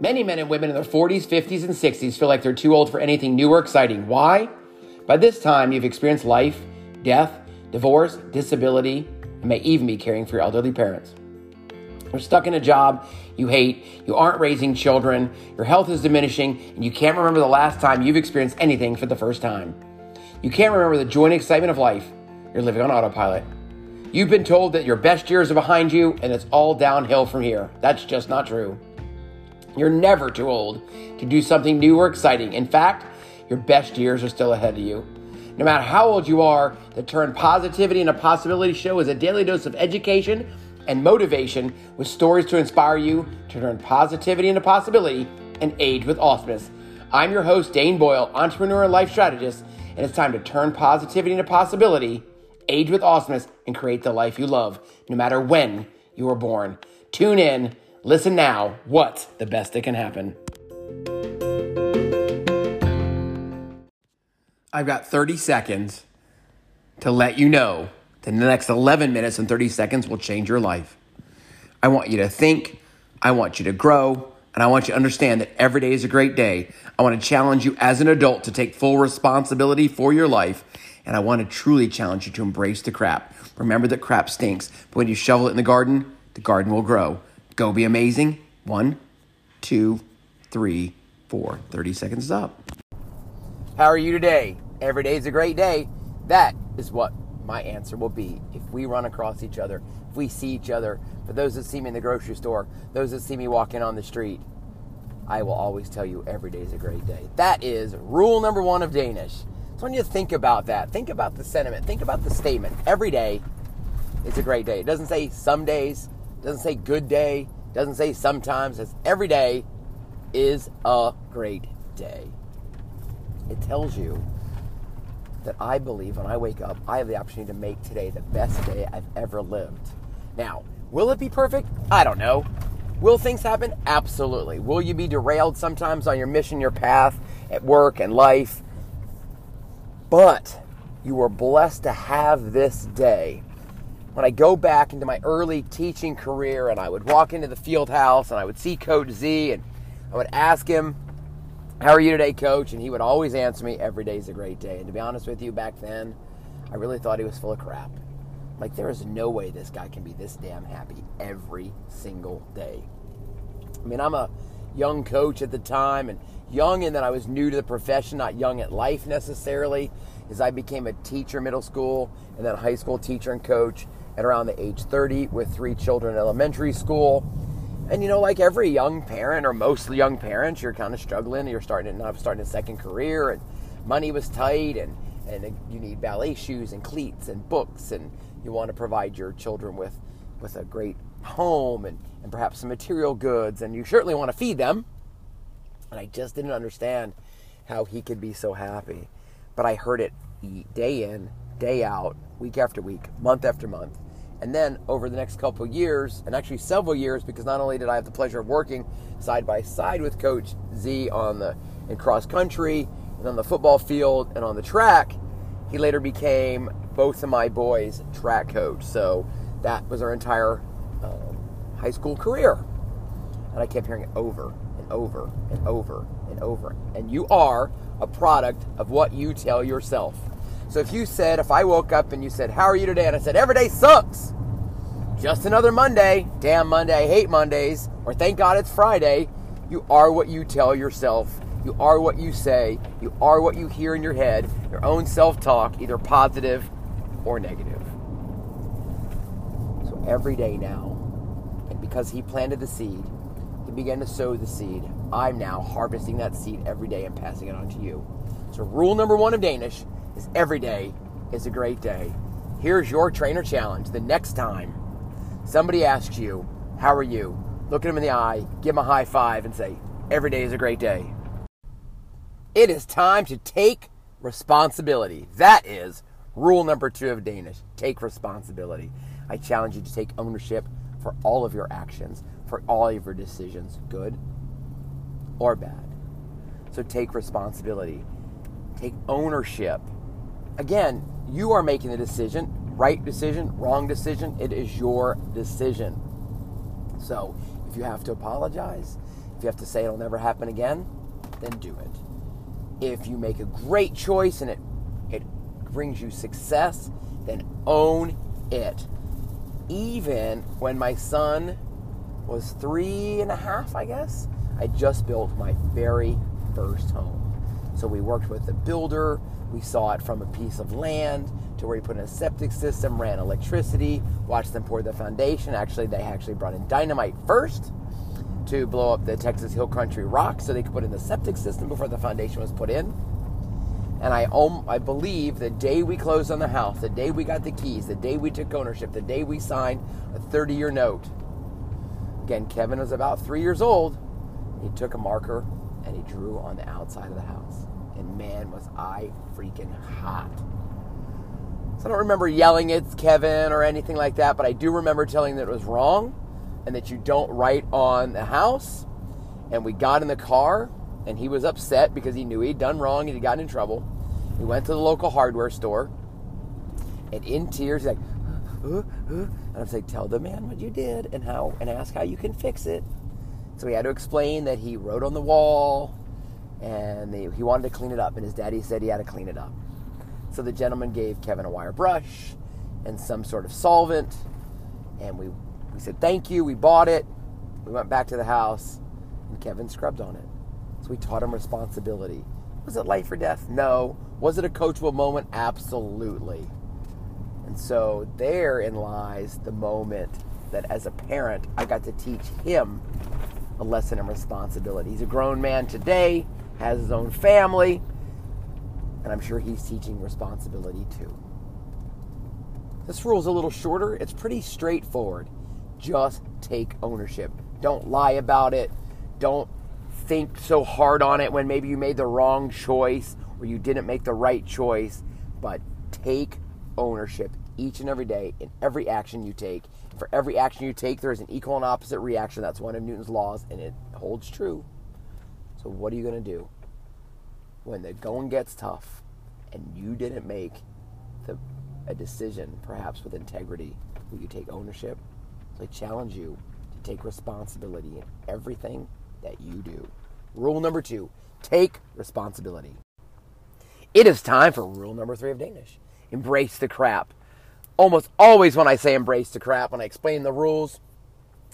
Many men and women in their 40s, 50s, and 60s feel like they're too old for anything new or exciting. Why? By this time, you've experienced life, death, divorce, disability, and may even be caring for your elderly parents. You're stuck in a job you hate, you aren't raising children, your health is diminishing, and you can't remember the last time you've experienced anything for the first time. You can't remember the joy and excitement of life. You're living on autopilot. You've been told that your best years are behind you and it's all downhill from here. That's just not true. You're never too old to do something new or exciting. In fact, your best years are still ahead of you. No matter how old you are, the Turn Positivity into Possibility show is a daily dose of education and motivation with stories to inspire you to turn positivity into possibility and age with awesomeness. I'm your host, Dane Boyle, entrepreneur and life strategist, and it's time to turn positivity into possibility, age with awesomeness, and create the life you love, no matter when you were born. Tune in, listen now. What's the best that can happen? I've got 30 seconds to let you know that the next 11 minutes and 30 seconds will change your life. I want you to think, I want you to grow, and I want you to understand that every day is a great day. I want to challenge you as an adult to take full responsibility for your life, and I want to truly challenge you to embrace the crap. Remember that crap stinks, but when you shovel it in the garden, the garden will grow. Go be amazing. One, two, three, four. 30 seconds is up. How are you today? Every day is a great day. That is what my answer will be if we run across each other, if we see each other. For those that see me in the grocery store, those that see me walking on the street, I will always tell you every day is a great day. That is rule number one of Danish. So when you think about that, think about the sentiment, think about the statement. Every day is a great day. It doesn't say some days, doesn't say good day, doesn't say sometimes. It's every day is a great day it tells you that I believe when I wake up, I have the opportunity to make today the best day I've ever lived. Now, will it be perfect? I don't know. Will things happen? Absolutely. Will you be derailed sometimes on your mission, your path at work and life? But you were blessed to have this day. When I go back into my early teaching career and I would walk into the field house and I would see Coach Z and I would ask him, how are you today, coach? And he would always answer me, every day's a great day. And to be honest with you, back then, I really thought he was full of crap. Like, there is no way this guy can be this damn happy every single day. I mean, I'm a young coach at the time, and young in that I was new to the profession, not young at life necessarily, as I became a teacher middle school and then high school teacher and coach at around the age 30 with three children in elementary school and you know, like every young parent or most young parents, you're kind of struggling. You're starting to not starting a second career, and money was tight, and and you need ballet shoes and cleats and books, and you want to provide your children with with a great home and and perhaps some material goods, and you certainly want to feed them. And I just didn't understand how he could be so happy, but I heard it day in, day out, week after week, month after month and then over the next couple years, and actually several years, because not only did I have the pleasure of working side by side with Coach Z on the in cross country and on the football field and on the track, he later became both of my boys' track coach. So that was our entire um, high school career. And I kept hearing it over and over and over and over. And you are a product of what you tell yourself. So if you said, if I woke up and you said, How are you today? And I said, Every day sucks. Just another Monday. Damn Monday. I hate Mondays. Or thank God it's Friday. You are what you tell yourself. You are what you say. You are what you hear in your head. Your own self talk, either positive or negative. So every day now, and because He planted the seed, He began to sow the seed. I'm now harvesting that seed every day and passing it on to you. So, rule number one of Danish is every day is a great day. Here's your trainer challenge. The next time somebody asks you, How are you? Look at them in the eye, give them a high five, and say, Every day is a great day. It is time to take responsibility. That is rule number two of Danish take responsibility. I challenge you to take ownership for all of your actions, for all of your decisions, good or bad. So take responsibility, take ownership again, you are making the decision right decision, wrong decision. It is your decision. So if you have to apologize, If you have to say it'll never happen again, then do it. If you make a great choice and it it brings you success, then own it. Even when my son was three and a half, I guess, I just built my very first home. So we worked with the builder. We saw it from a piece of land to where he put in a septic system, ran electricity, watched them pour the foundation. Actually, they actually brought in dynamite first to blow up the Texas Hill Country rock so they could put in the septic system before the foundation was put in. And I, I believe the day we closed on the house, the day we got the keys, the day we took ownership, the day we signed a 30 year note. Again, Kevin was about three years old. He took a marker and he drew on the outside of the house. And man, was I freaking hot. So I don't remember yelling at Kevin or anything like that, but I do remember telling that it was wrong and that you don't write on the house. And we got in the car and he was upset because he knew he'd done wrong and he'd gotten in trouble. He went to the local hardware store and in tears, he's like, uh, uh, and I'm saying, tell the man what you did and how, and ask how you can fix it. So he had to explain that he wrote on the wall and they, he wanted to clean it up, and his daddy said he had to clean it up. So the gentleman gave Kevin a wire brush and some sort of solvent, and we, we said thank you. We bought it. We went back to the house, and Kevin scrubbed on it. So we taught him responsibility. Was it life or death? No. Was it a coachable moment? Absolutely. And so therein lies the moment that as a parent, I got to teach him a lesson in responsibility. He's a grown man today, has his own family, and I'm sure he's teaching responsibility too. This rule is a little shorter. It's pretty straightforward. Just take ownership. Don't lie about it. Don't think so hard on it when maybe you made the wrong choice or you didn't make the right choice, but take ownership each and every day in every action you take. For every action you take, there is an equal and opposite reaction. That's one of Newton's laws, and it holds true. So, what are you going to do when the going gets tough and you didn't make the, a decision, perhaps with integrity? Will you take ownership? So I challenge you to take responsibility in everything that you do. Rule number two take responsibility. It is time for rule number three of Danish embrace the crap almost always when I say embrace the crap, when I explain the rules,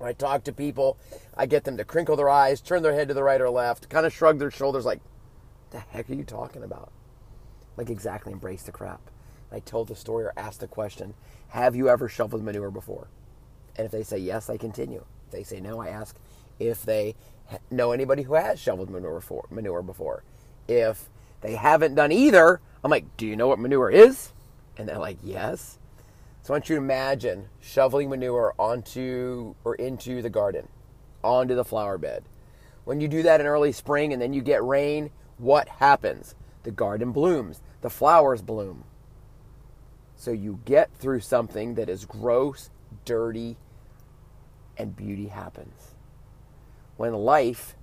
when I talk to people, I get them to crinkle their eyes, turn their head to the right or left, kind of shrug their shoulders like, the heck are you talking about? Like exactly embrace the crap. I told the story or asked the question, have you ever shoveled manure before? And if they say yes, I continue. If they say no, I ask if they know anybody who has shoveled manure before. Manure before. If they haven't done either, I'm like, do you know what manure is? And they're like, yes. So I want you to imagine shoveling manure onto or into the garden, onto the flower bed. When you do that in early spring and then you get rain, what happens? The garden blooms, the flowers bloom. So you get through something that is gross, dirty, and beauty happens. When life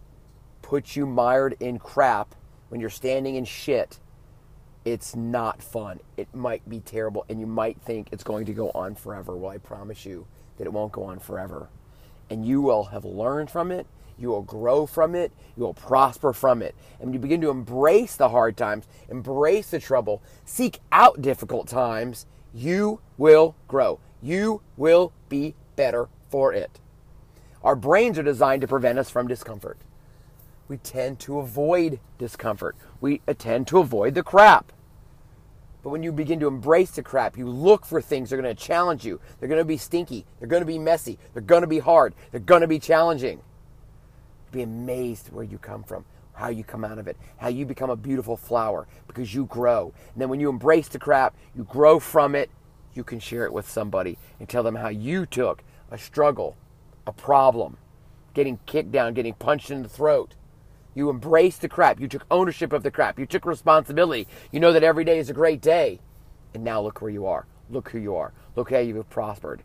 puts you mired in crap, when you're standing in shit, it's not fun. It might be terrible, and you might think it's going to go on forever. Well, I promise you that it won't go on forever. And you will have learned from it, you will grow from it, you will prosper from it. And when you begin to embrace the hard times, embrace the trouble, seek out difficult times, you will grow. You will be better for it. Our brains are designed to prevent us from discomfort. We tend to avoid discomfort. We tend to avoid the crap. But when you begin to embrace the crap, you look for things that are going to challenge you. They're going to be stinky. They're going to be messy. They're going to be hard. They're going to be challenging. Be amazed where you come from, how you come out of it, how you become a beautiful flower because you grow. And then when you embrace the crap, you grow from it, you can share it with somebody and tell them how you took a struggle, a problem, getting kicked down, getting punched in the throat, you embraced the crap. You took ownership of the crap. You took responsibility. You know that every day is a great day. And now look where you are. Look who you are. Look how you've prospered.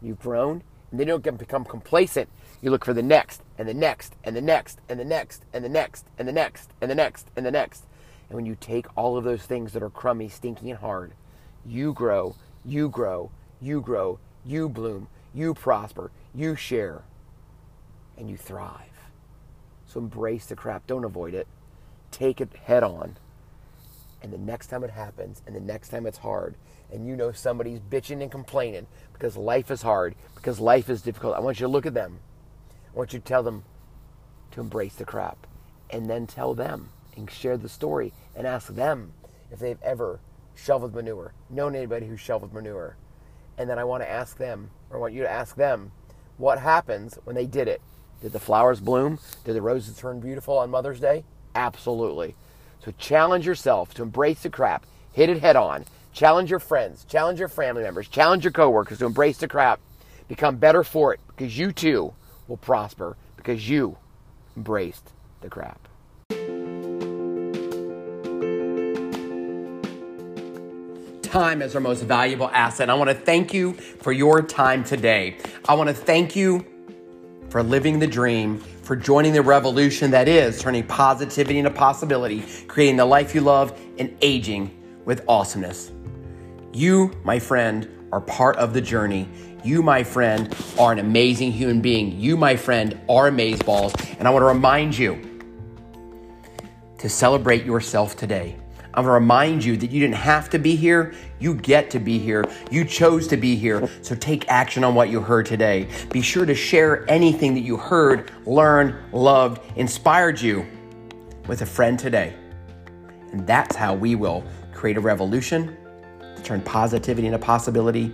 You've grown. And then you don't become complacent. You look for the next, and the next, and the next, and the next, and the next, and the next, and the next, and the next. And when you take all of those things that are crummy, stinky, and hard, you grow, you grow, you grow, you bloom, you prosper, you share, and you thrive. Embrace the crap. Don't avoid it. Take it head on. And the next time it happens, and the next time it's hard, and you know somebody's bitching and complaining because life is hard, because life is difficult, I want you to look at them. I want you to tell them to embrace the crap. And then tell them and share the story and ask them if they've ever shoveled manure, known anybody who shoveled manure. And then I want to ask them, or I want you to ask them, what happens when they did it? Did the flowers bloom? Did the roses turn beautiful on Mother's Day? Absolutely. So challenge yourself to embrace the crap, hit it head on. Challenge your friends, challenge your family members, challenge your coworkers to embrace the crap. Become better for it because you too will prosper because you embraced the crap. Time is our most valuable asset. I want to thank you for your time today. I want to thank you for living the dream, for joining the revolution that is turning positivity into possibility, creating the life you love, and aging with awesomeness. You, my friend, are part of the journey. You, my friend, are an amazing human being. You, my friend, are amazeballs. And I want to remind you to celebrate yourself today. I want to remind you that you didn't have to be here. You get to be here. You chose to be here. So take action on what you heard today. Be sure to share anything that you heard, learned, loved, inspired you with a friend today. And that's how we will create a revolution to turn positivity into possibility,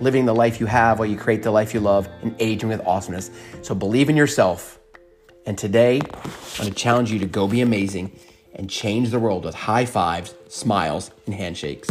living the life you have while you create the life you love, and aging with awesomeness. So believe in yourself. And today, I want to challenge you to go be amazing and change the world with high fives, smiles, and handshakes.